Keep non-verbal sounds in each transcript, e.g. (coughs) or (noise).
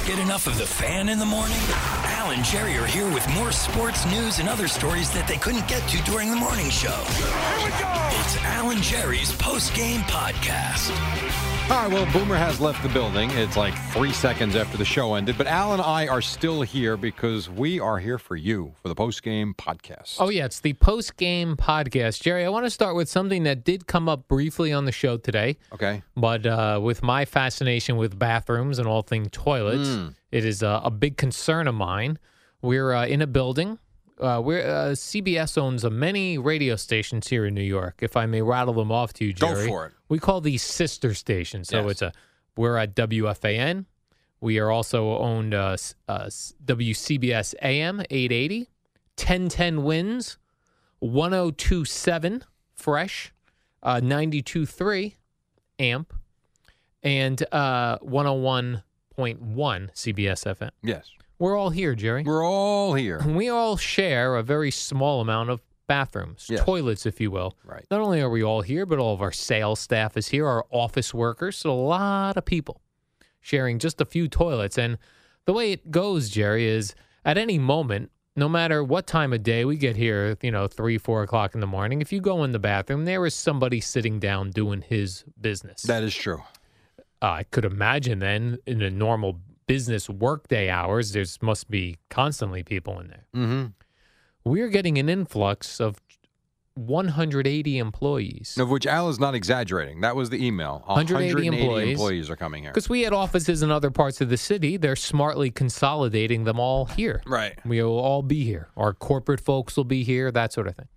Can't get enough of the fan in the morning? Al and Jerry are here with more sports news and other stories that they couldn't get to during the morning show. Here we go! It's Al and Jerry's post game podcast. All right, well, Boomer has left the building. It's like three seconds after the show ended, but Al and I are still here because we are here for you for the post game podcast. Oh, yeah, it's the post game podcast. Jerry, I want to start with something that did come up briefly on the show today. Okay. But uh, with my fascination with bathrooms and all things toilets, Mm. it is uh, a big concern of mine. We're uh, in a building. Uh, we're, uh, CBS owns uh, many radio stations here in New York. If I may rattle them off to you, Go Jerry. for it. We call these sister stations. So Yes. it's a we're at WFAN. We are also owned uh, uh, WCBS AM 880, 1010 Wins, 1027 Fresh, uh, 923 Amp, and uh, 101.1 CBS FM. Yes. We're all here, Jerry. We're all here. we all share a very small amount of bathrooms, Yes. toilets, if you will. Right. Not only are we all here, but all of our sales staff is here, our office workers, so a lot of people sharing just a few toilets. And the way it goes, Jerry, is at any moment, no matter what time of day we get here, you know, three, four o'clock in the morning, if you go in the bathroom, there is somebody sitting down doing his business. That is true. Uh, I could imagine then in a normal business workday hours, there's must be constantly people in there. Mm-hmm. We're getting an influx of 180 employees. Of which Al is not exaggerating. That was the email. 180 employees. employees are coming here. Because we had offices in other parts of the city, they're smartly consolidating them all here. Right. We will all be here. Our corporate folks will be here, that sort of thing.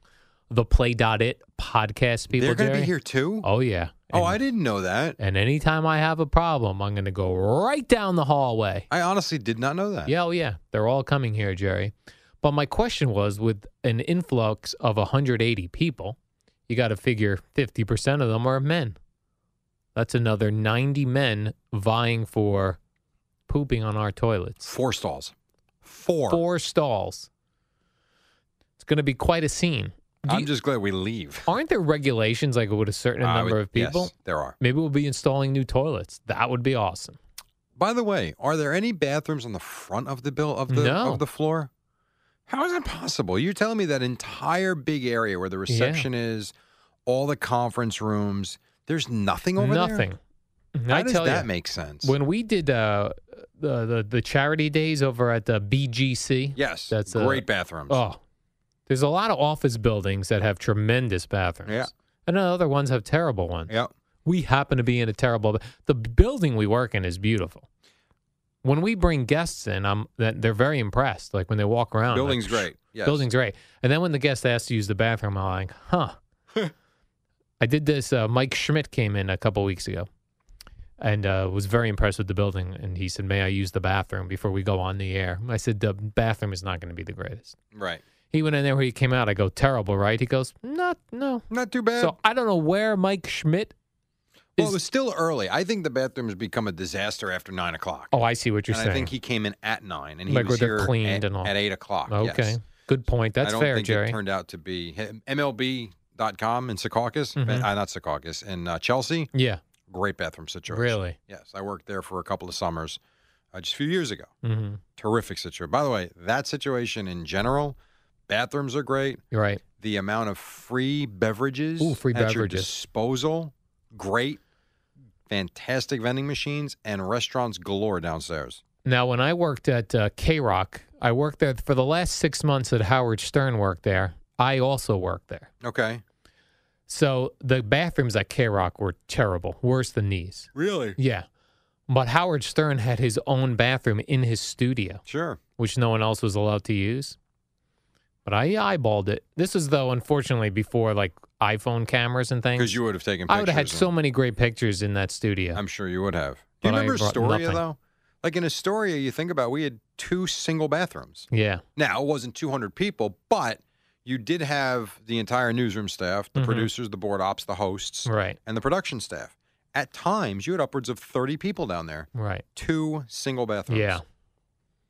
The Play.it podcast people. They're going to be here too? Oh, yeah. oh, I didn't know that. And anytime I have a problem, I'm going to go right down the hallway. I honestly did not know that. Yeah, oh yeah, they're all coming here, Jerry. But my question was, with an influx of 180 people, you got to figure 50% of them are men. That's another 90 men vying for pooping on our toilets. Four stalls. Four. Four stalls. It's going to be quite a scene. I'm you- just glad we leave. (laughs) aren't there regulations like with a certain I number would- of people? Yes, there are. Maybe we'll be installing new toilets. That would be awesome. By the way, are there any bathrooms on the front of the bill of the No. of the floor? How is that possible? You're telling me that entire big area where the reception is, all the conference rooms, there's nothing over there. Nothing. How I does tell that you, make sense? When we did uh, the, the the charity days over at the BGC, yes, that's uh, great bathrooms. Oh, there's a lot of office buildings that have tremendous bathrooms. Yeah. and other ones have terrible ones. yeah, We happen to be in a terrible. The building we work in is beautiful. When we bring guests in, I'm that they're very impressed. Like when they walk around, building's like, great. Yes. Building's great. And then when the guest asks to use the bathroom, I'm like, huh. (laughs) I did this. Uh, Mike Schmidt came in a couple weeks ago and uh, was very impressed with the building. And he said, May I use the bathroom before we go on the air? I said, The bathroom is not going to be the greatest. right. He went in there where he came out. I go, Terrible, right? He goes, Not, no. Not too bad. So I don't know where Mike Schmidt well, it was still early. I think the bathrooms become a disaster after nine o'clock. oh, I see what you're and saying. I think he came in at nine, and he Like was here cleaned at, and all. at eight o'clock. okay. yes. Good point. That's I don't fair, think Jerry. it turned out to be MLB.com in Secaucus, Mhm. uh, not Secaucus, in uh, Chelsea. yeah, Great bathroom situation. really. Yes, I worked there for a couple of summers, uh, just a few years ago. hmm Terrific situation. By the way, that situation in general, bathrooms are great. Right. The amount of free beverages Ooh, free at your beverages. disposal, great. Fantastic vending machines and restaurants galore downstairs. Now, when I worked at uh, K Rock, I worked there for the last six months that Howard Stern worked there. I also worked there. Okay. So the bathrooms at K Rock were terrible, worse than these. Really? Yeah. But Howard Stern had his own bathroom in his studio, Sure. which no one else was allowed to use. But I eyeballed it. This is though, unfortunately, before like iPhone cameras and things. Because you would have taken pictures. I would have had so many great pictures in that studio. I'm sure you would have. Do you remember Astoria, nothing. though? Like in Astoria, you think about we had two single bathrooms. yeah. Now, it wasn't 200 people, but you did have the entire newsroom staff, the Mhm. producers, the board ops, the hosts, Right. and the production staff. At times, you had upwards of 30 people down there, Right. two single bathrooms. Yeah.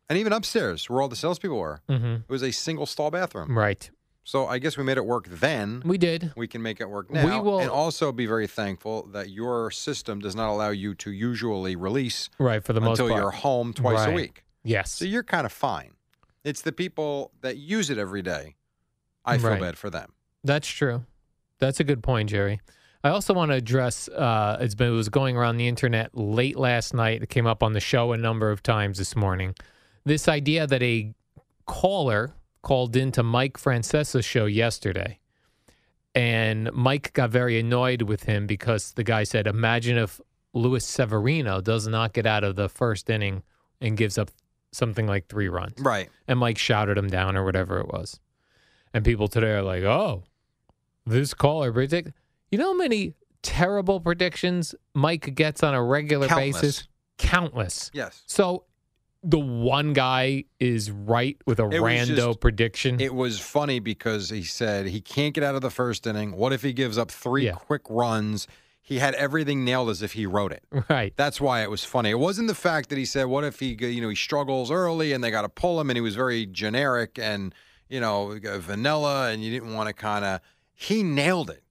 And even upstairs, where all the salespeople were, hmm it was a single stall bathroom. Right. So I guess we made it work then. We did. We can make it work now. We will- And also be very thankful that your system does not allow you to usually release Right. For the most until part. you're home twice a week. Yes. So you're kind of fine. It's the people that use it every day. I feel Right. bad for them. That's true. That's a good point, Jerry. I also want to address. Uh, it's been it was going around the internet late last night. It came up on the show a number of times this morning. This idea that a caller called into Mike Francesa's show yesterday, and Mike got very annoyed with him because the guy said, "Imagine if Luis Severino does not get out of the first inning and gives up something like three runs." Right. and Mike shouted him down or whatever it was. And people today are like, "Oh, this caller predict." You know how many terrible predictions Mike gets on a regular Countless. basis? Countless. Yes. So the one guy is right with a It rando just- prediction. It was funny because he said he can't get out of the first inning. What if he gives up three Yeah. quick runs? He had everything nailed as if he wrote it. (laughs) right. That's why it was funny. It wasn't the fact that he said, "What if he, you know, he struggles early and they got to pull him," and he was very generic and you know vanilla, and you didn't want to kind of. He nailed it.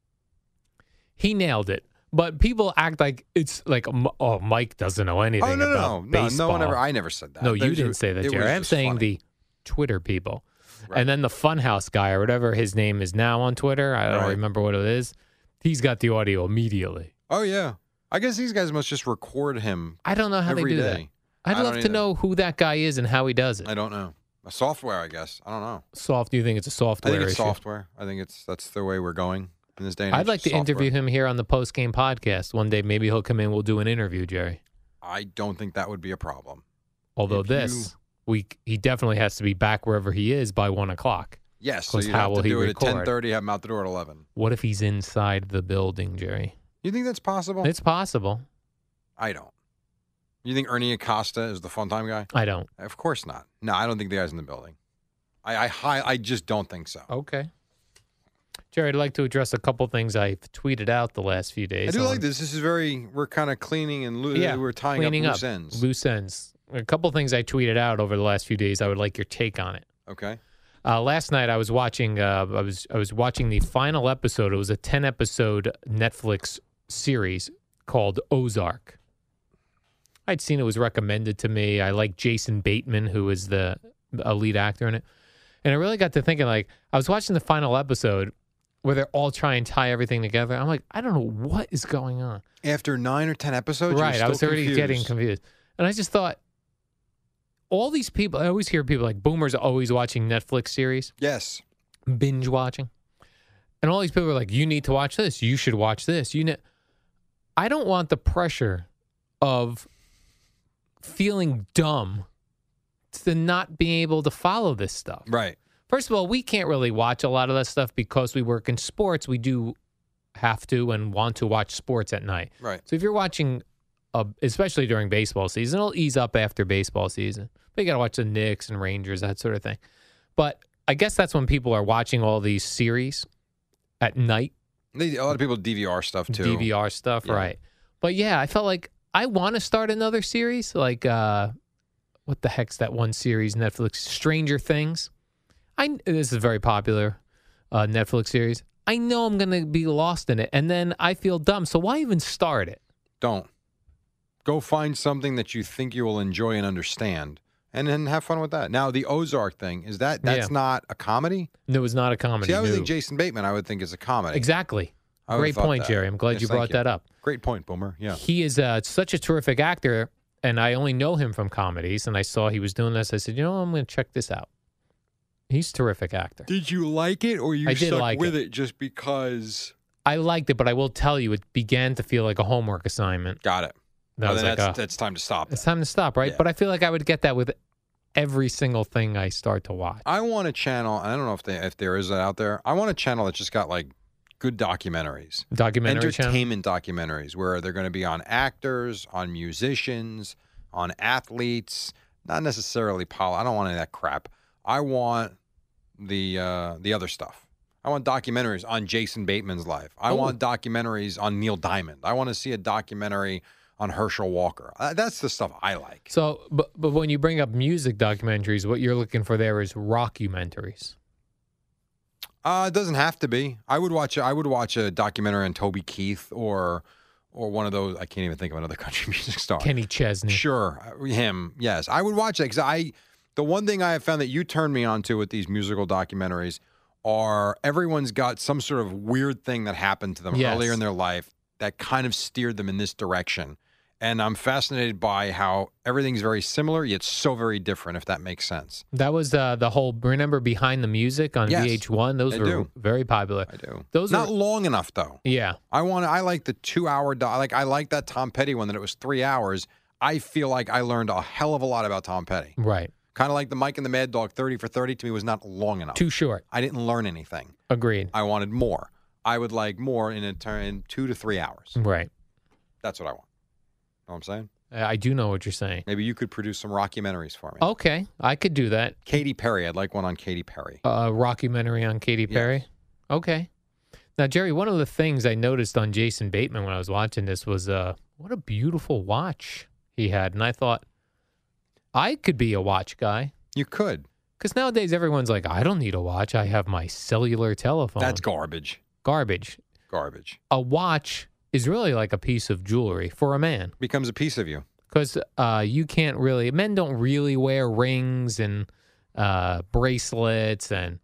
He nailed it. But people act like it's like, oh, Mike doesn't know anything Oh no, no, no, no, baseball. no one ever. I never said that. No, you Those didn't say that, Jerry. I'm saying funny. the Twitter people. Right. And then the Funhouse guy or whatever his name is now on Twitter. I don't Right. remember what it is. He's got the audio immediately. Oh yeah, I guess these guys must just record him I don't know how they do day. that. I'd I love to either. know who that guy is and how he does it. I don't know. A software, I guess. I don't know. Soft? Do you think it's a software I think it's issue? software. I think it's that's the way we're going in this day and age. I'd like to software. interview him here on the post game podcast one day. Maybe he'll come in. We'll do an interview, Jerry. I don't think that would be a problem. Although If this you- week he definitely has to be back wherever he is by one o'clock. Yes, so how have will to he do it record? at ten thirty. Have him out the door at eleven. What if he's inside the building, Jerry? You think that's possible? It's possible. I don't. You think Ernie Acosta is the fun time guy? I don't. Of course not. No, I don't think the guy's in the building. I I, I just don't think so. Okay. Jerry, I'd like to address a couple things I've tweeted out the last few days. I do on- like this. This is very. We're kind of cleaning and loo- Yeah, we're tying cleaning up up loose ends. Loose ends. A couple things I tweeted out over the last few days. I would like your take on it. Okay. Uh, last night I was watching. Uh, I was I was watching the final episode. It was a ten episode Netflix series called Ozark. I'd seen it was recommended to me. I like Jason Bateman, who is the a lead actor in it, and I really got to thinking. Like I was watching the final episode where they're all trying to tie everything together. I'm like, I don't know what is going on. After nine or ten episodes, right, I was already confused. getting confused, and I just thought. All these people, I always hear people like boomers are always watching Netflix series Yes. binge watching. And all these people are like, you need to watch this. You should watch this. You know, I don't want the pressure of feeling dumb to not being able to follow this stuff. Right. First of all, we can't really watch a lot of that stuff because we work in sports. We do have to and want to watch sports at night. Right. So if you're watching, uh, especially during baseball season, it'll ease up after baseball season. But you got to watch the Knicks and Rangers, that sort of thing. But I guess that's when people are watching all these series at night, They, a lot of people DVR stuff too. DVR stuff, Yeah. right? But yeah, I felt like I want to start another series. Like, uh, what the heck's that one series Netflix? Stranger Things. I this is a very popular uh, Netflix series. I know I'm gonna be lost in it, and then I feel dumb. So why even start it? Don't. Go find something that you think you will enjoy and understand, and then have fun with that. Now, the Ozark thing is that that's Yeah. not a comedy. No, it's not a comedy. See, I would no. think Jason Bateman. I would think is a comedy. Exactly. I would've Great thought point, that. Jerry. I'm glad Yes, you thank brought that up. Great point, Boomer. Yeah. He is uh, such a terrific actor, and I only know him from comedies. And I saw he was doing this. I said, you know, I'm going to check this out. He's a terrific actor. Did you like it, or you I did stuck like with it. it. just because I liked it, but I will tell you, it began to feel like a homework assignment. Got it. That Oh, was then like, that's, uh, that's time to stop. it's time to stop, right? Yeah. But I feel like I would get that with every single thing I start to watch. I want a channel. I don't know if they, if there is that out there. I want a channel that just got like good documentaries, Documentary channel. entertainment documentaries, where they're going to be on actors, on musicians, on athletes. Not necessarily pol. I don't want any of that crap. I want the uh, the other stuff. I want documentaries on Jason Bateman's life. I Oh. want documentaries on Neil Diamond. I want to see a documentary on Herschel Walker. Uh, that's the stuff I like. So, but but when you bring up music documentaries, what you're looking for there is rockumentaries. Uh, it doesn't have to be. I would watch. I would watch a documentary on Toby Keith or or one of those. I can't even think of another (laughs) country music star. Kenny Chesney. Sure, uh, him. Yes, I would watch that because I. The one thing I have found that you turned me on to with these musical documentaries are everyone's got some sort of weird thing that happened to them Yes. earlier in their life that kind of steered them in this direction. And I'm fascinated by how everything's very similar yet so very different. If that makes sense, That was uh, the whole. Remember behind the music on Yes, VH1? Those I were do. very popular. I do. Those not long enough though. Yeah, I want. I like the two-hour. Do- like I like that Tom Petty one that it was three hours. I feel like I learned a hell of a lot about Tom Petty. right. Kind of like the Mike and the Mad Dog. Thirty for thirty to me was not long enough. Too short. I didn't learn anything. Agreed. I wanted more. I would like more in a turn in two to three hours. Right. That's what I want. Know what I'm saying? Uh, I do know what you're saying. Maybe you could produce some rockumentaries for me. Okay, I could do that. Katy Perry. I'd like one on Katy Perry. A rockumentary on Katy Perry. Yes. Okay. Now, Jerry, one of the things I noticed on Jason Bateman when I was watching this was uh, what a beautiful watch he had, and I thought I could be a watch guy You could. because nowadays everyone's like, I don't need a watch. I have my cellular telephone. That's garbage. garbage. Garbage. A watch is really like a piece of jewelry for a man Becomes a piece of you. because uh, you can't really men don't really wear rings and uh, bracelets and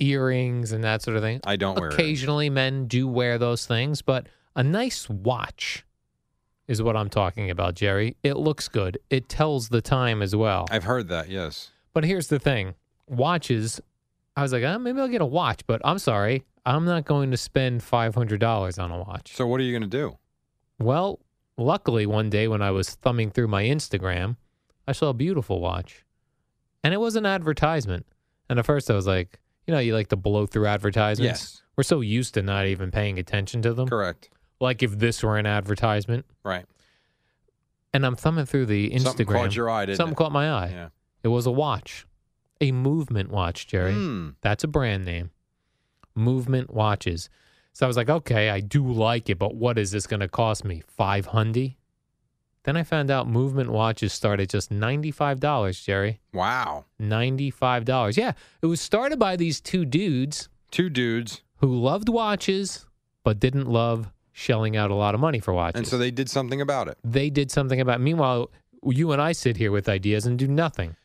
earrings and that sort of thing. I don't. Occasionally, men do wear those things, but a nice watch is what I'm talking about, Jerry. It looks good. It tells the time as well. I've heard that. Yes. But here's the thing watches, I was like, oh, maybe I'll get a watch, but I'm sorry. I'm not going to spend $500 on a watch. So what are you going to do? Well, luckily, one day when I was thumbing through my Instagram, I saw a beautiful watch. And it was an advertisement. And at first I was like, you know, you like to blow through advertisements. Yes. We're so used to not even paying attention to them. Correct. Like if this were an advertisement. Right. And I'm thumbing through the Instagram. Something caught your eye, didn't Something it? caught my eye. Yeah. It was a watch, a movement watch, Jerry. Hmm. That's a brand name. Movement watches. So I was like, okay, I do like it, but what is this going to cost me? Five hundred. Then I found out movement watches start at just ninety-five dollars, Jerry. Wow. Ninety-five dollars. Yeah, it was started by these two dudes Two dudes. who loved watches but didn't love shelling out a lot of money for watches. And so they did something about it. they did something about. It. Meanwhile, you and I sit here with ideas and do nothing.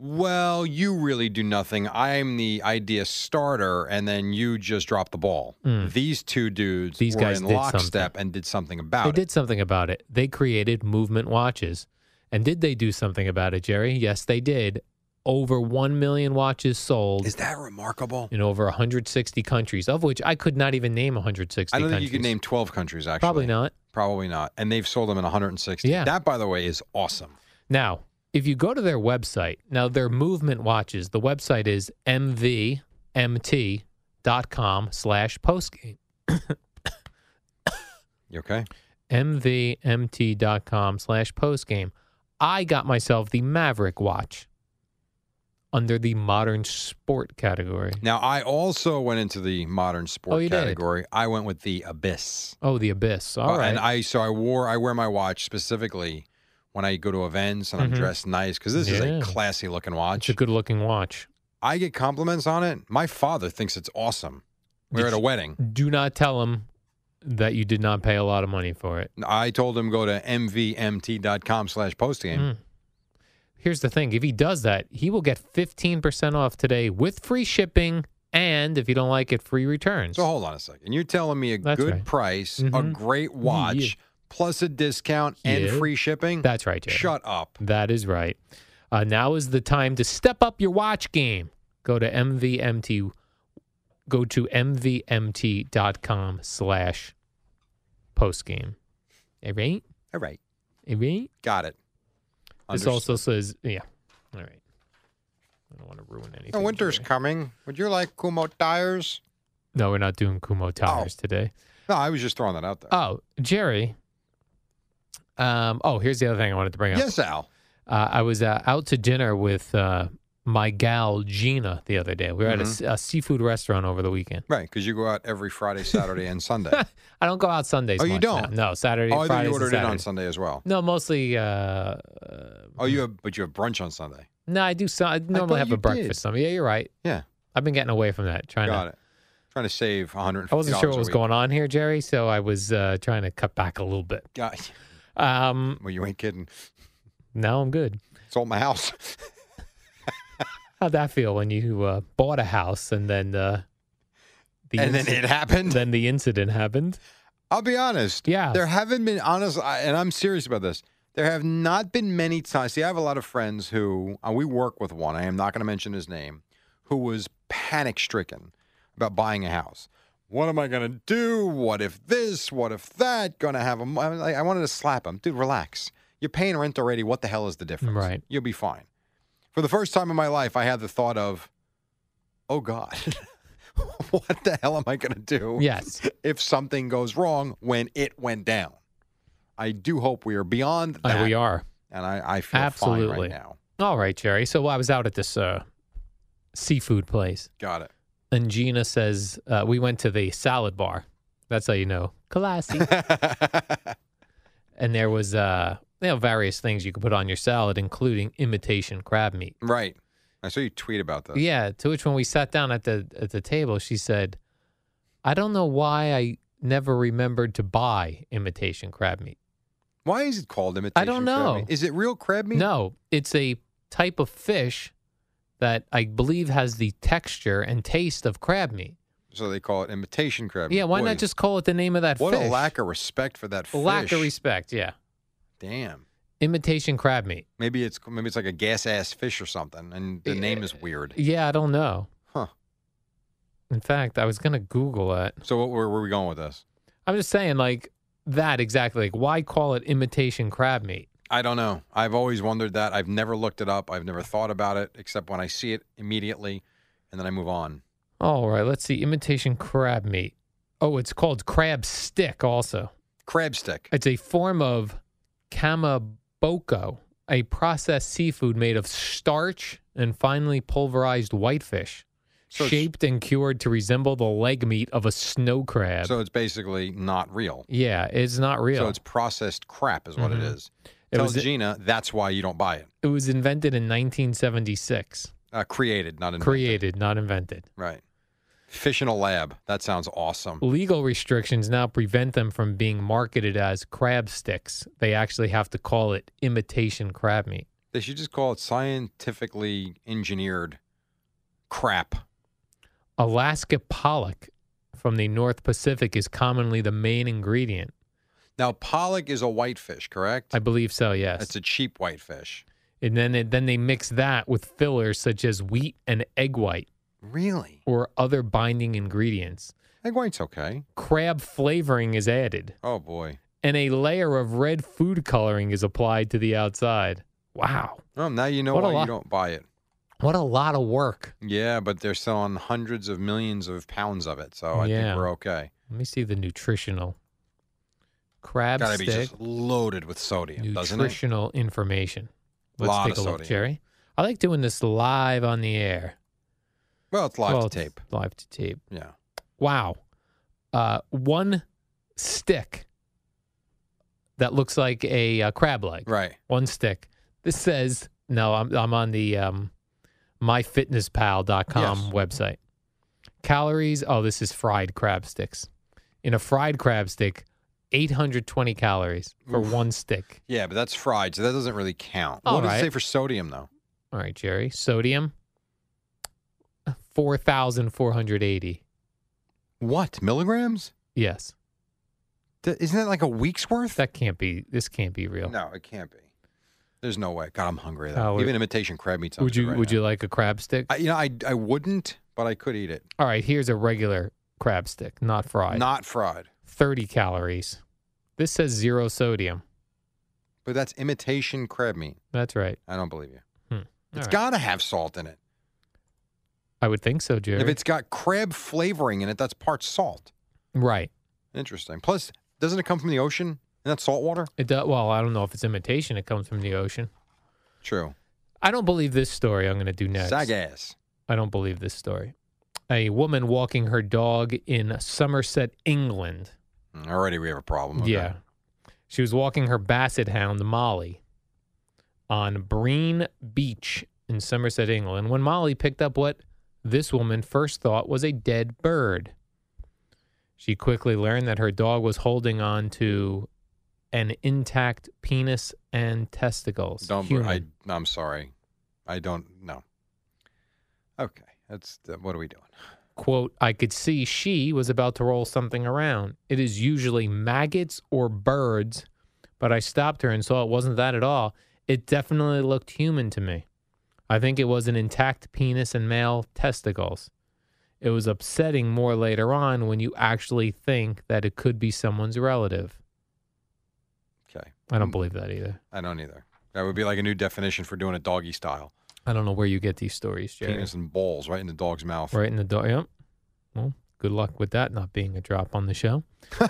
Well, you really do nothing. I'm the idea starter, and then you just drop the ball. Mm. These two dudes These were guys in lockstep and did something about They it. They did something about it. They created movement watches. And did they do something about it, Jerry? Yes, they did. Over 1 million watches sold Is that remarkable? in over 160 countries, of which I could not even name 160 I don't think countries. you could name 12 countries, actually. Probably not. Probably not. And they've sold them in 160. Yeah. That, by the way, is awesome. Now, if you go to their website, now their movement watches, the website is mvmt.com slash postgame. (coughs) You okay? mvmt.com slash postgame. I got myself the Maverick watch under the modern sport category. Now, I also went into the modern sport Oh, you did? category. I went with the Abyss. Oh, the Abyss. All Uh, right. And I so I wore I wear my watch specifically when I go to events and I'm Mhm. dressed nice because this is a classy looking watch. it's a good looking watch. I get compliments on it. My father thinks it's awesome. We We're at a wedding. Do not tell him that you did not pay a lot of money for it. I told him go to mvmt.com slash postgame. Mm. Here's the thing if he does that, he will get 15% off today with free shipping and if you don't like it, free returns. So hold on a second. You're telling me a That's good right. price, a Mhm. great watch, Yeah. plus a discount and Yeah. free shipping? That's right, Jerry. Shut up. That is right. Uh, now is the time to step up your watch game. Go to MVMT. go to mvmt.com slash postgame. All right? All right. All right? Got it. This Understood. also says, yeah. All right. I don't want to ruin anything. Oh, winter's Jerry. coming. Would you like Kumho tires? No, we're not doing Kumho tires today. No, I was just throwing that out there. Oh, Jerry. Um, oh, here's the other thing I wanted to bring up. yes, Al. Uh, I was uh, out to dinner with uh, my gal Gina the other day. We were at a Mm-hmm. a, seafood restaurant over the weekend. Right, because you go out every Friday, Saturday, and Sunday. (laughs) I don't go out Sundays. Oh, you don't? now. No, Saturday. oh, I Fridays you ordered it on Sunday as well. No, mostly. Uh, Oh, you have, but you have brunch on Sunday. no, I do. So, I normally thought have a breakfast. Something. Yeah, you're right. Yeah, I've been getting away from that. Trying got to. it. Trying to save 150 I wasn't sure what was going on here, Jerry. So I was uh, trying to cut back a little bit. Got, Um, well, you ain't kidding. now I'm good. Sold my house. (laughs) How'd that feel when you uh, bought a house and then uh, the and then it happened. then the incident happened? I'll be honest. Yeah. There haven't been, honest, I- and I'm serious about this. There have not been many times. See, I have a lot of friends who, uh, we work with one, I am not going to mention his name, who was panic stricken about buying a house. What am I going to do? What if this? What if that? Going to have a. I, I wanted to slap him. Dude, relax. You're paying rent already. What the hell is the difference? Right. You'll be fine. For the first time in my life, I had the thought of, oh God, (laughs) what the hell am I going to do? Yes. if something goes wrong when it went down. I do hope we are beyond Uh, that. we are. And I, I feel fine Absolutely. right now. All right, Jerry. So I was out at this uh, seafood place, Got it. and Gina says uh, we went to the salad bar. That's how you know classy. (laughs) and there was uh, you know various things you could put on your salad, including imitation crab meat. right. I saw you tweet about this. Yeah. To which when we sat down at the at the table, she said, "I don't know why I never remembered to buy imitation crab meat. Why is it called imitation I don't crab know. meat? Is it real crab meat? No, it's a type of fish that I believe has the texture and taste of crab meat. So they call it imitation crab Yeah, meat. why Boy, not just call it the name of that What fish? a lack of respect for that fish. Lack of respect, yeah. Damn. Imitation crab meat. Maybe it's maybe it's like a gas ass fish or something, and the name is weird. Yeah, I don't know. Huh. In fact, I was gonna Google it. So what, where were we going with this? I'm just saying, like that exactly. Like, why call it imitation crab meat? I don't know. I've always wondered that. I've never looked it up. I've never thought about it except when I see it immediately, and then I move on. All right, let's see. Imitation crab meat. Oh, it's called crab stick. Also, Crab stick. it's a form of kamaboko, a processed seafood made of starch and finely pulverized whitefish, So it's- shaped and cured to resemble the leg meat of a snow crab. So it's basically not real. yeah, it's not real. So it's processed crap, is what it Mhm. is. It Tell was- Gina that's why you don't buy it. it was invented in 1976. Uh, created, not invented. Created, not invented. Right. Fish in a lab. That sounds awesome. Legal restrictions now prevent them from being marketed as crab sticks. They actually have to call it imitation crab meat. They should just call it scientifically engineered crap. Alaska pollock from the North Pacific is commonly the main ingredient. Now, pollock is a whitefish, correct? I believe so, yes. It's a cheap whitefish. and then it, then they mix that with fillers such as wheat and egg white Really? or other binding ingredients. Egg white's okay. Crab flavoring is added, Oh boy. and a layer of red food coloring is applied to the outside. Wow. Well, now you know What a why lot- you don't buy it. What a lot of work. Yeah, but they're selling hundreds of millions of pounds of it, so I Yeah. think we're okay. Let me see the nutritional crab Got to be stick. just loaded with sodium, doesn't it? nutritional information. Let's Lot take of a look, sodium. Jerry. I like doing this live on the air. Well, it's live Well, to tape. Live to tape. Yeah. Wow. Uh, one stick that looks like a, uh crab leg. Right. One stick. This says no. I'm I'm on the um, myfitnesspal.com Yes. website. Calories. Oh, this is fried crab sticks. In a fried crab stick, 820 calories for Oof. one stick. Yeah, but that's fried, so that doesn't really count. All what does right. it say for sodium, though? All right, Jerry. Sodium. 4,480. What milligrams? Yes. Th- Isn't that like a week's worth? That can't be. This can't be real. no, it can't be. There's no way. God, I'm hungry. Oh, Though. would- Even imitation crab meat. would you right Would now. you like a crab stick? I, you know, I I wouldn't, but I could eat it. All right, here's a regular crab stick, not fried. Not fried. 30 calories. This says zero sodium. But that's imitation crab meat. That's right. I don't believe you. Hmm. It's right. got to have salt in it. I would think so, Jerry. If it's got crab flavoring in it, that's part salt. right. Interesting. Plus, doesn't it come from the ocean? And that's salt water? It does, well, I don't know if it's imitation. It comes from the ocean. True. I don't believe this story I'm going to do next. Sagass. I don't believe this story. A woman walking her dog in Somerset, England. Already we have a problem. Okay. Yeah. She was walking her basset hound, Molly, on Brean Beach in Somerset, England, when Molly picked up what this woman first thought was a dead bird. She quickly learned that her dog was holding on to an intact penis and testicles. Don't. I. I'm sorry. I don't. No. Okay. That's. Uh, what are we doing? quote, I could see she was about to roll something around. It is usually maggots or birds, but I stopped her and saw it wasn't that at all. It definitely looked human to me. I think it was an intact penis and male testicles. It was upsetting more later on when you actually think that it could be someone's relative. Okay. I don't Mm, believe that either. I don't either. That would be like a new definition for doing a doggy style. I don't know where you get these stories, Jerry. Penis and balls right in the dog's mouth. Right in the dog. Yep. Well, good luck with that not being a drop on the show. (laughs)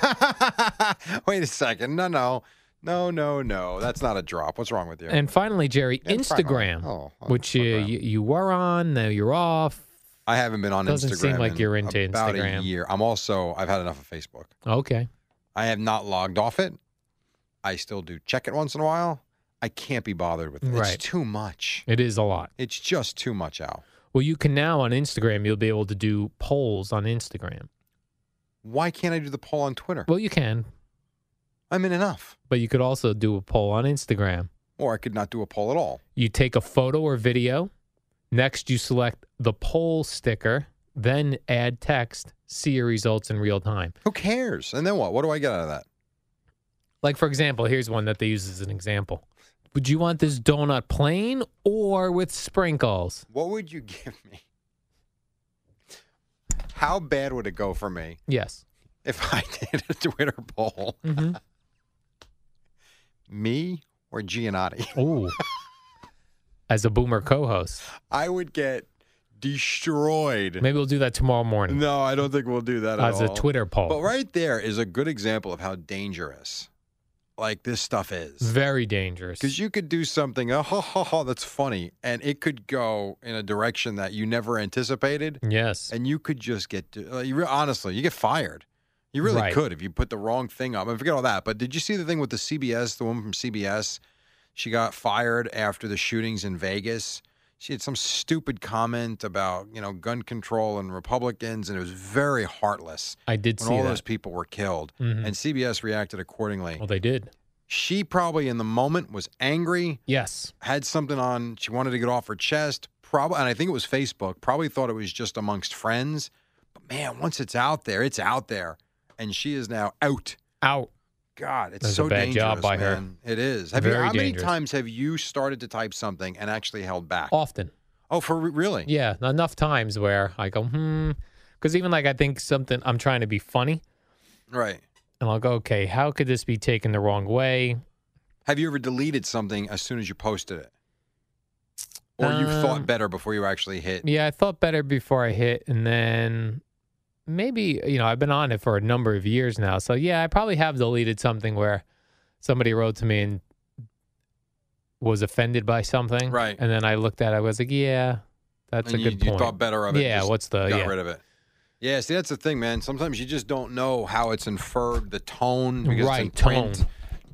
Wait a second. No, no. No, no, no. That's not a drop. What's wrong with you? And finally, Jerry, Yeah, Instagram, oh, oh, which uh, you, you were on, now you're off. I haven't been on Doesn't Instagram. seem like you're into about Instagram. a year. I'm also. I've had enough of Facebook. Okay. I have not logged off it. I still do check it once in a while. I can't be bothered with it. Right. It's too much. It is a lot. It's just too much, Al. Well, you can now on Instagram, you'll be able to do polls on Instagram. Why can't I do the poll on Twitter? Well, you can, I'm in enough. but you could also do a poll on Instagram. Or I could not do a poll at all. You take a photo or video. Next, you select the poll sticker, then add text, see your results in real time. Who cares? And then what? What do I get out of that? Like, for example, here's one that they use as an example. Would you want this donut plain or with sprinkles? What would you (laughs) give me? How bad would it go for me Yes. if I (laughs) did a Twitter poll? Mm-hmm. Me or Giannotti? (laughs) Ooh. As a boomer co-host, I would get destroyed. maybe we'll do that tomorrow morning No, I don't think we'll do that at as a all. Twitter poll. But right there is a good example of how dangerous like this stuff is. Very dangerous. Because you could do something, oh, ha, ha, ha, that's funny, and it could go in a direction that you never anticipated, yes. and you could just get, uh, you re- honestly, you get fired. You really Right. could if you put the wrong thing up. I forget all that. But did you see the thing with the CBS, the woman from CBS? She got fired after the shootings in Vegas. She had some stupid comment about, you know, gun control and Republicans, and it was very heartless I did when see all that. those people were killed. Mhm. And CBS reacted accordingly. well, they did. She probably in the moment was angry, Yes. had something on she wanted to get off her chest, probably and I think it was Facebook, probably thought it was just amongst friends. But man, once it's out there, it's out there. And she is now out. Out. God, it's That's a so bad dangerous. job by her. It is. Have you, Very how many times have you started to type something and actually held back? Often. Oh, for re- really? Yeah. Enough times where I go, hmm. Because even like I think something, I'm trying to be funny Right. and I'll go, okay, how could this be taken the wrong way? Have you ever deleted something as soon as you posted it? Or you Um, thought better before you actually hit? Yeah, I thought better before I hit, and then maybe you know I've been on it for a number of years now, so yeah, I probably have deleted something where somebody wrote to me and was offended by something, Right. And then I looked at it, I was like, yeah, that's and a you, good point. you thought better of it. Yeah, what's the got yeah? rid of it? Yeah, see that's the thing, man. Sometimes you just don't know how it's inferred, the tone, because Right, in.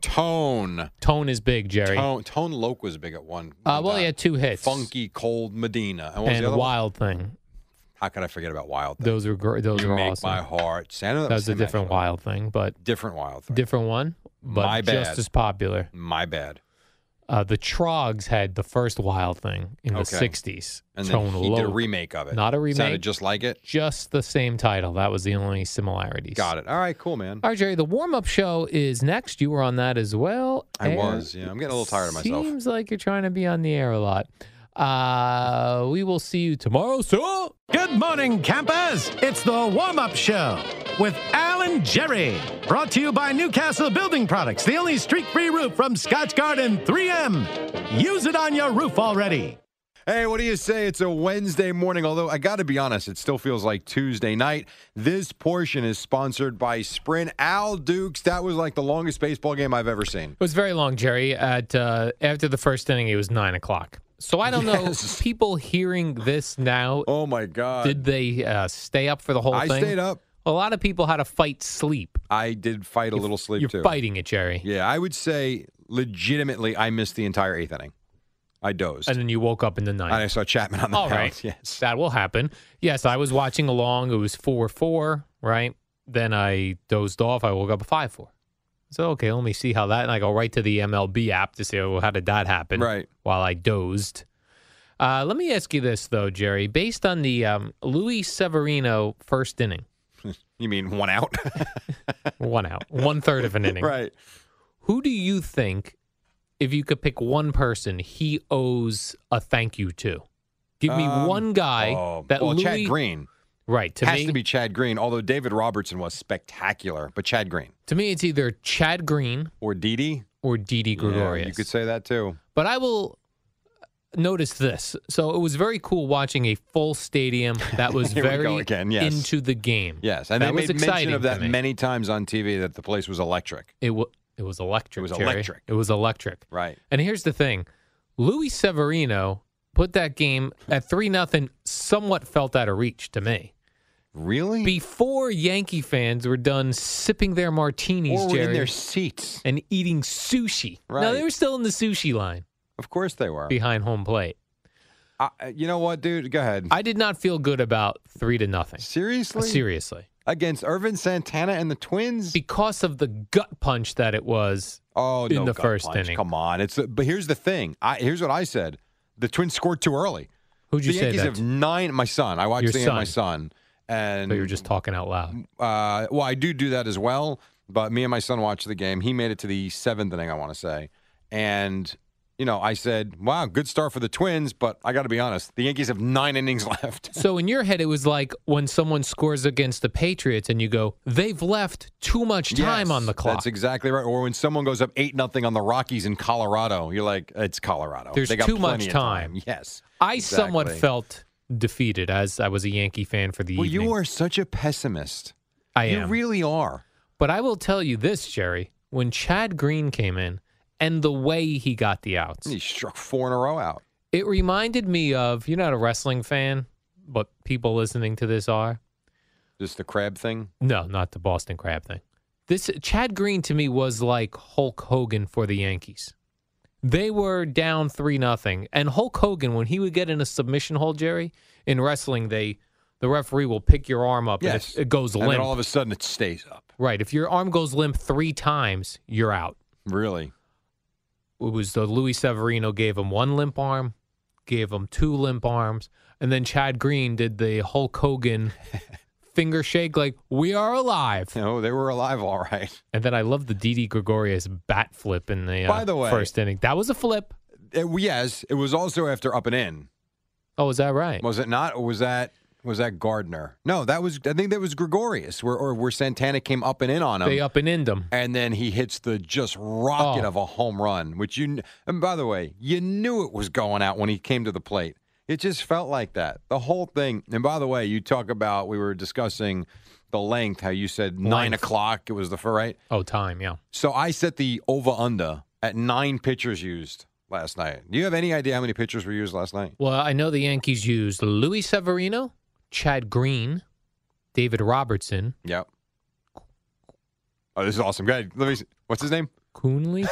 Tone, Tone is big, Jerry. tone, tone. Loc was big at one. Uh, well, he had two hits, funky cold Medina, and what was the and other one? Wild Thing. How could I forget about Wild? Thing? Those were great. those you were make awesome. my heart. Santa, that was a different actually. Wild Thing, but different Wild thing. different one, but My just as popular. My bad. Uh, the Troggs had the first Wild Thing in the Okay. '60s. And Tone then he did a Loc. remake of it. Not a remake. Sounded just like it. just the same title. That was the only similarities. Got it. All right, cool, man. All right, Jerry. The warm up show is next. You were on that as well. I Air- was. Yeah, I'm getting a little tired of myself. Seems like you're trying to be on the air a lot. Uh, we will see you tomorrow, sir. Good morning, campers. It's the warm up show with Alan Jerry. Brought to you by Newcastle Building Products, the only streak free roof from Scotch Garden 3M. Use it on your roof already. Hey, what do you say? It's a Wednesday morning, although I got to be honest, it still feels like Tuesday night. This portion is sponsored by Sprint. Al Dukes, that was like the longest baseball game I've ever seen. It was very long, Jerry. At uh, after the first inning, it was nine o'clock. So I don't Yes. know. People hearing this now, Oh my God. did they uh, stay up for the whole I thing? stayed up. A lot of people had to fight sleep. I did fight a little sleep You're too. fighting it, Jerry. Yeah, I would say legitimately I missed the entire eighth inning. I dozed. And then you woke up in the night. And I saw Chapman on the All right. (laughs) Yes. That will happen. Yes, I was watching along. It was 4 4, right? Then I dozed off. I woke up at 5 4. So, okay, let me see how that. And I go right to the MLB app to see well, how did that happen Right. while I dozed. Uh, let me ask you this, though, Jerry. Based on the um, Luis Severino first inning, (laughs) You mean one out? (laughs) one out, one third of an inning, right. who do you think, if you could pick one person, he owes a thank you to? Give me Um, one guy Oh, that well, Louis, Chad Green Right. To has me, to be Chad Green, although David Robertson was spectacular. But Chad Green To me, it's either Chad Green or Didi or Didi Yeah, Gregorius. you could say that too. but I will notice this. So it was very cool watching a full stadium (laughs) that was Here we go very again, yes. into the game. Yes, and that they was made exciting mention of that many times on TV that the place was electric. It was it was electric. It was Jerry. electric. It was electric. Right. And here's the thing: Louis Severino put that game at three nothing. Somewhat felt out of reach to me. Really? Before Yankee fans were done sipping their martinis, or were Jerry, in their seats. and eating sushi. No, Right. they were still in the sushi line Of course they were. behind home plate. I, you know what, dude? Go ahead. I did not feel good about three to nothing. Seriously? Seriously. Against Ervin Santana and the Twins? Because of the gut punch that it was. oh, in no the gut first punch. inning. Come on. It's but here's the thing. I here's what I said. The Twins scored too early. Who'd you the say Yankees that? have nine. My son. I watched Your the game with my son, and But you were just talking out loud. Uh, well, I do do that as well. But me and my son watched the game. He made it to the seventh inning, I want to say, and you know, I said, "Wow, good start for the Twins." But I got to be honest, the Yankees have nine (laughs) innings left. So in your head, it was like when someone scores against the Patriots and you go, they've left too much time Yes, on the clock. That's exactly right. Or when someone goes up eight nothing on the Rockies in Colorado, you're like, "It's Colorado. There's they got too much of time. Yes, I somewhat felt defeated as I was a Yankee fan for the Well, evening. you are such a pessimist. I you am. You really are. But I will tell you this, Jerry. When Chad Green came in and the way he got the outs, He struck four in a row out. it reminded me of you're not a wrestling fan, but people listening to this are. Just the crab thing. No, not the Boston Crab thing. This Chad Green to me was like Hulk Hogan for the Yankees. They were down three nothing, and Hulk Hogan, when he would get in a submission hold, Jerry in wrestling, they the referee will pick your arm up, Yes. and if it goes And limp. then all of a sudden, it stays up. right, if your arm goes limp three times, you're out. Really. It was the Louis Severino gave him one limp arm, gave him two limp arms, and then Chad Green did the Hulk Hogan (laughs) finger shake like we are alive. No, they were alive all right. And then I love the Didi Gregorius bat flip in the, uh, By the way- first inning. That was a flip. It, yes, it was also after up and in. Oh, is that right? Was it not? Or was that was that Gardner? No, that was I think that was Gregorius, where or where Santana came up and in on him. They up and in them. and then he hits the just rocket Oh. of a home run, which you. And by the way, you knew it was going out when he came to the plate. It just felt like that. The whole thing. And by the way, you talk about we were discussing the length. How you said nine Length. o'clock. It was the fir- right. Oh, time, yeah. So I set the over under at nine pitchers used last night. Do you have any idea how many pitchers were used last night? Well, I know the Yankees used Louis Severino, Chad Green, David Robertson, Yep. Oh, this is awesome. Go ahead. Let me. See. What's his name? Coonley,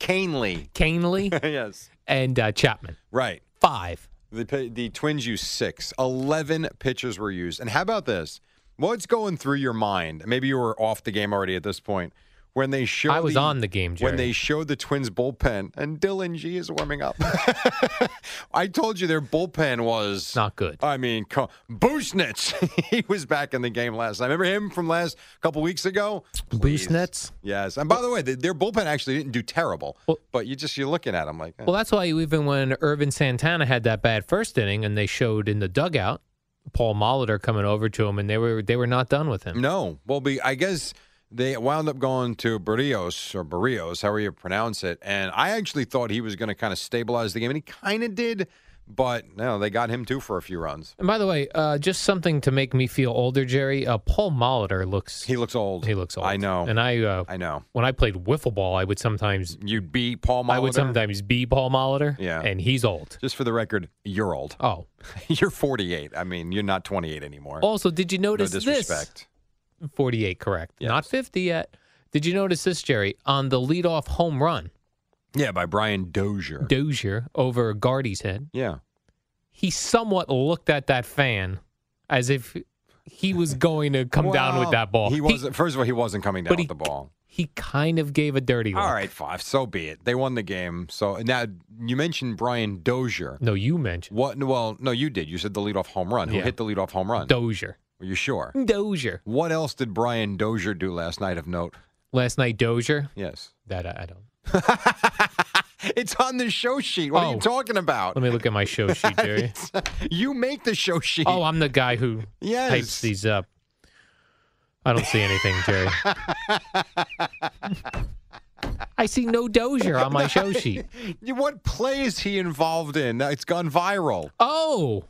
Canely. (laughs) Canely, (laughs) yes. and uh, Chapman. Right. Five. The the Twins used six. Eleven pitchers were used. And how about this? What's going through your mind? Maybe you were off the game already at this point. When they show I was the- on the game, Jerry. when they showed the Twins bullpen and Dillon Gee is warming up. (laughs) I told you their bullpen was Not good. I mean, Busenitz. (laughs) he was back in the game last night. Remember him from last couple weeks ago? Busenitz? Yes. And by the way, th- their bullpen actually didn't do terrible. Well- but you just you're looking at them like, eh. Well, that's why even when Ervin Santana had that bad first inning, and they showed in the dugout Paul Molitor coming over to him, and they were they were not done with him. no. Well, be I guess they wound up going to Barrios or Barrios, however you pronounce it. And I actually thought he was going to kind of stabilize the game, and he kind of did. But no, they got him too for a few runs. And by the way, uh, just something to make me feel older, Jerry. Uh, Paul Molitor looks He looks old. he looks old. I know. And I uh, I know. when I played wiffle ball, I would sometimes You'd beat Paul Molitor. I would sometimes be Paul Molitor. Yeah. and he's old. Just for the record, you're old. Oh, (laughs) You're 48. I mean, you're not 28 anymore. also, did you no notice this? Disrespect. 48, correct. Yes. Not 50 yet. Did you notice this, Jerry? On the leadoff home run, Yeah, by Brian Dozier. Dozier over Gardy's head, yeah. he somewhat looked at that fan as if he was going to come down with that ball. He wasn't. first of all, he wasn't coming down with he- the ball. He kind of gave a dirty look. All right, five. So be it. They won the game. So now you mentioned Brian Dozier. No, you mentioned What? Well, no, you did. You said the leadoff home run. Who Yeah. hit the leadoff home run? Dozier. Are you sure? Dozier. What else did Brian Dozier do last night of note? Last night, Dozier. Yes. That I, I don't. (laughs) it's on the show sheet. What are Oh. you talking about? Let me look at my show sheet, (laughs) Jerry. you make the show sheet. Oh, I'm the guy who Yes. types these up. I don't see anything, Jerry. (laughs) I see no Dozier on my show sheet. What play is he involved in? It's gone viral. Oh,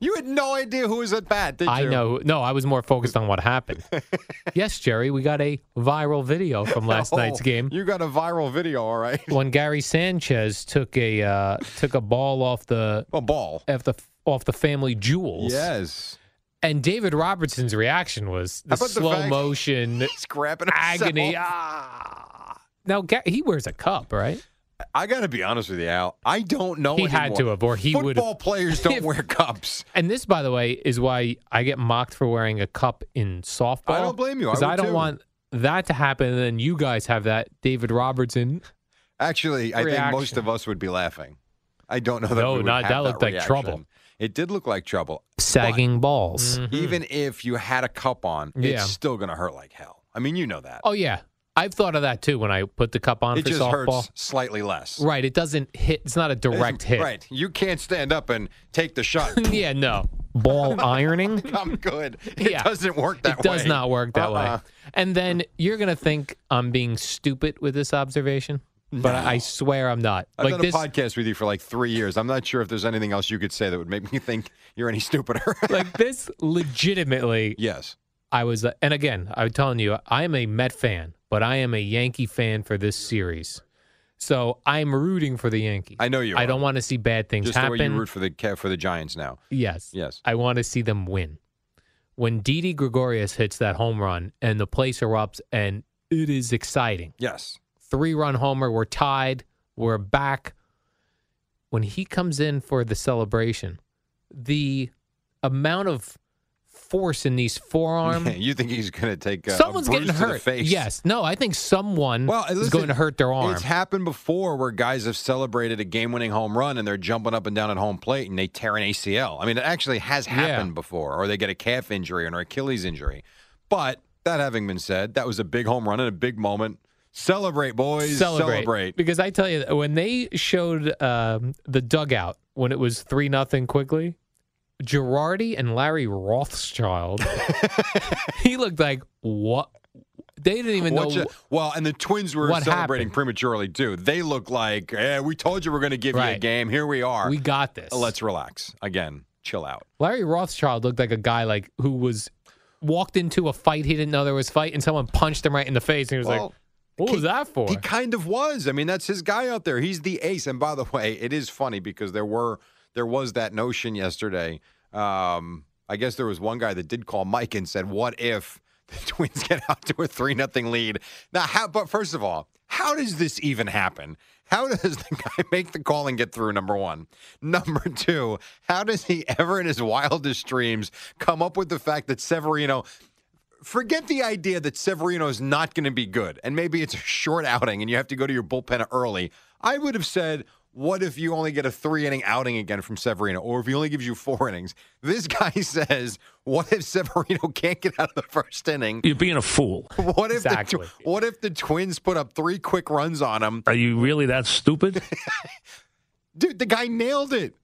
You had no idea who was at bat, did you? I know. No, I was more focused on what happened. (laughs) yes, Jerry, we got a viral video from last Oh, night's game You got a viral video, all right. (laughs) when Gary Sanchez took a uh, took a ball off the A ball. off the off the family jewels. Yes. And David Robertson's reaction was the How about the slow fact- motion (laughs) He's grabbing himself. agony. Ah. Now Ga- he wears a cup, right? I got to be honest with you, Al. I don't know. He had to have, or he would. Football players don't (laughs) If- wear cups. And this, by the way, is why I get mocked for wearing a cup in softball. I don't blame you. Because I, would don't too. want that to happen. And then you guys have that David Robertson. Actually, I think most of us would be laughing. I don't know that. No, not- that looked like reaction. trouble. It did look like trouble. sagging balls. But even if you had a cup on, Mm-hmm. Yeah. it's still going to hurt like hell. I mean, you know that. Oh yeah, I've thought of that too when I put the cup on it for just softball. hurts slightly less. Right, it doesn't hit. It's not a direct hit. Right. You can't stand up and take the shot. (laughs) yeah, no. Ball (laughs) ironing. I'm good. It Yeah. doesn't work that it way. It does not work that Uh-uh. way. And then you're gonna think I'm being stupid with this observation, but I swear I'm not. I've like done this, a podcast with you for like three years. I'm not sure if there's anything else you could say that would make me think you're any stupider. (laughs) like this, legitimately, yes. I was. And again, I'm telling you, I am a Met fan, but I am a Yankee fan for this series. So I'm rooting for the Yankees. I know you I are. don't want to see bad things Just the way happen. you root for the for the Giants now. Yes. Yes. I want to see them win. When Didi Gregorius hits that home run and the place erupts and it is exciting. Yes. Three run homer, we're tied, we're back. When he comes in for the celebration, the amount of force in these forearm. (laughs) you think he's going to take a, someone's getting hurt. face? Yes. No, I think someone Well, is going to hurt their arm. It's happened before where guys have celebrated a game-winning home run and they're jumping up and down at home plate and they tear an ACL. I mean, it actually has happened Yeah. before, or they get a calf injury or an Achilles injury. But that having been said, that was a big home run and a big moment. Celebrate, boys! celebrate. Because I tell you, when they showed um, the dugout when it was three nothing quickly, Girardi and Larry Rothschild, (laughs) he looked like what? They didn't even know. well, and the Twins were celebrating happened. prematurely too. They look like, eh, we told you we're going to give you a game. Here we are. we got this. Let's relax again. Chill out. Larry Rothschild looked like a guy like who was walked into a fight he didn't know there was fight, and someone punched him right in the face, and he was Well, like, "What was he- that for?" He kind of was. I mean, that's his guy out there. He's the ace. And by the way, it is funny because there were there was that notion yesterday. Um, I guess there was one guy that did call Mike and said, "What if (laughs) the Twins get out to a three nothing lead?" Now, how? But first of all, how does this even happen? How does the (laughs) guy make the call and get through? Number one. Number two. How does he ever, in his wildest dreams, come up with the fact that Severino? forget the idea that Severino is not going to be good, and maybe it's a short outing and you have to go to your bullpen early. I would have said, what if you only get a three inning outing again from Severino, or if he only gives you four innings? This (laughs) guy says, what if Severino can't get out of the first inning? You're being a fool. (laughs) What if Exactly. the what if the Twins put up three quick runs on him? Are you really that stupid? (laughs) Dude, the guy nailed it.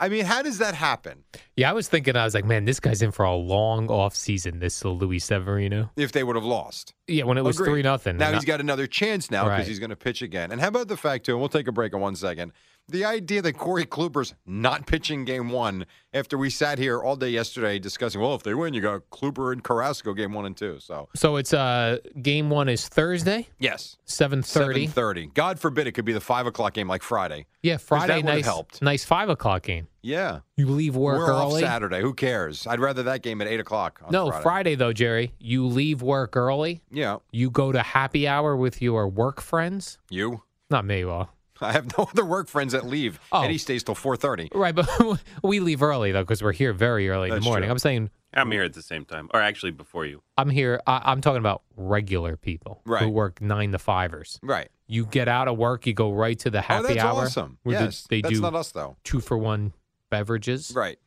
I mean, how does that happen? Yeah, I was thinking, I was like, man, this guy's in for a long off season. This Luis Severino. If they would have lost. Yeah, when it was Agreed. three nothing. Now he's got another chance now because Right. he's going to pitch again. And how about the fact too? And we'll take a break in one second. The idea that Corey Kluber's not pitching game one after we sat here all day yesterday discussing, well, if they win, you got Kluber and Carrasco game one and two. So So it's uh game one is Thursday, yes, seven thirty. seven thirty. God forbid it could be the five o'clock game like Friday. Yeah, Friday that nice helped. nice five o'clock game. Yeah, You leave work we're early. off Saturday. Who cares? I'd rather that game at eight o'clock. On no, Friday. Friday though, Jerry. You leave work early. Yeah, You go to happy hour with your work friends. you. Not me, well. (laughs) I have no other work friends that leave. Oh. Eddie stays till four thirty. Right, but (laughs) we leave early though because we're here very early in the morning. true. I'm saying I'm here at the same time, or actually before you. I'm here. I, I'm talking about regular people Right. who work nine to fivers. Right. You get out of work, you go right to the oh, happy that's hour. awesome. where the- Yes, they that's do not us though. two for one beverages. Right.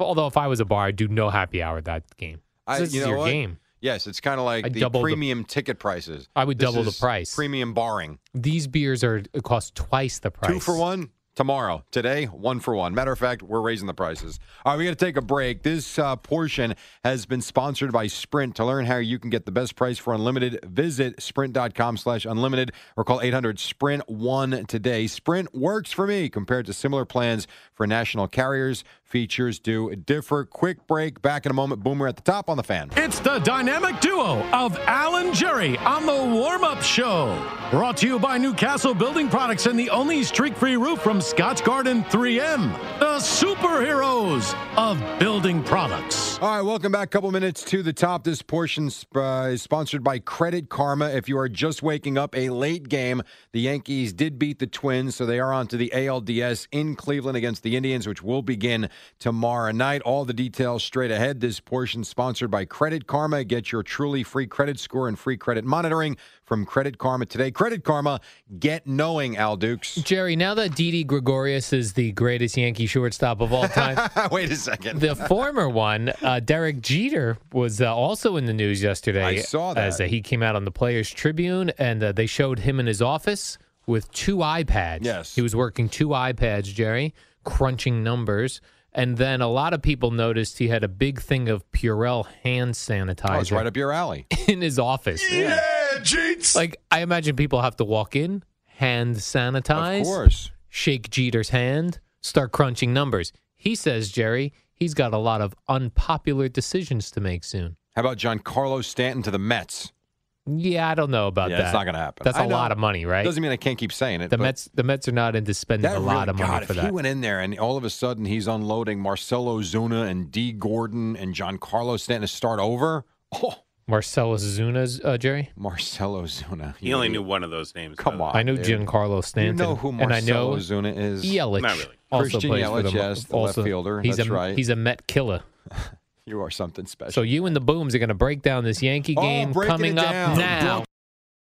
Although if I was a bar, I'd do no happy hour that game. I- this you is know your what? game. Yes, it's kind of like I the the- premium ticket prices. I would This double the is price. Premium barring. These beers are cost twice the price. Two for one tomorrow. Today, one for one. Matter of fact, we're raising the prices. All right, we got to take a break. This uh, portion has been sponsored by Sprint. To learn how you can get the best price for unlimited, visit sprint.com slash unlimited or call 800 Sprint 1 today. Sprint works for me compared to similar plans for national carriers. Features do differ. Quick break. Back in a moment. Boomer at the top on the fan. It's the dynamic duo of Alan Jerry on the warm up show. Brought to you by Newcastle Building Products and the only streak free roof from Scotchgard 3M, the superheroes of building products. All right, welcome back. Couple minutes to the top. This portion uh, is sponsored by Credit Karma. If you are just waking up, a late game. The Yankees did beat the Twins, so they are on to the ALDS in Cleveland against the Indians, which will begin tomorrow night. All the details straight ahead. This portion sponsored by Credit Karma. Get your truly free credit score and free credit monitoring from Credit Karma today. Credit Karma, get knowing, Al Dukes. Jerry, now that Didi Gregorius is the greatest Yankee shortstop of all time, (laughs) Wait a second. the former one, uh, Derek Jeter, was uh, also in the news yesterday. I saw that. As uh, he came out on the Players Tribune, and uh, they showed him in his office with two iPads. Yes. He was working two iPads, Jerry, crunching numbers. And then a lot of people noticed he had a big thing of Purell hand sanitizer Oh, it's right up your alley. (laughs) in his office. Yeah, Jeets. Like, I imagine people have to walk in, hand sanitize, Of course. shake Jeter's hand, start crunching numbers. He says, Jerry, he's got a lot of unpopular decisions to make soon. How about Giancarlo Stanton to the Mets? Yeah, I don't know about yeah, that. it's not going to happen. That's I a know. lot of money, right? Doesn't mean I can't keep saying it. the Mets, the Mets are not into spending that a lot really- of money God, for if that. he went in there and all of a sudden he's unloading Marcell Ozuna and Dee Gordon and Giancarlo Stanton to start over. (laughs) Oh, Marcell Ozuna's, uh, Jerry. Marcell Ozuna. He only knew one of those names. Come on. I know dude. Giancarlo Stanton. You know who and I Marcelo know Zuna is? Yelich. Not really. Also Christian plays for Yelich, the, yes, the left fielder. He's That's a, right. He's a Met killer. (laughs) You are something special. So you and the Booms are going to break down this Yankee Oh, game coming up now.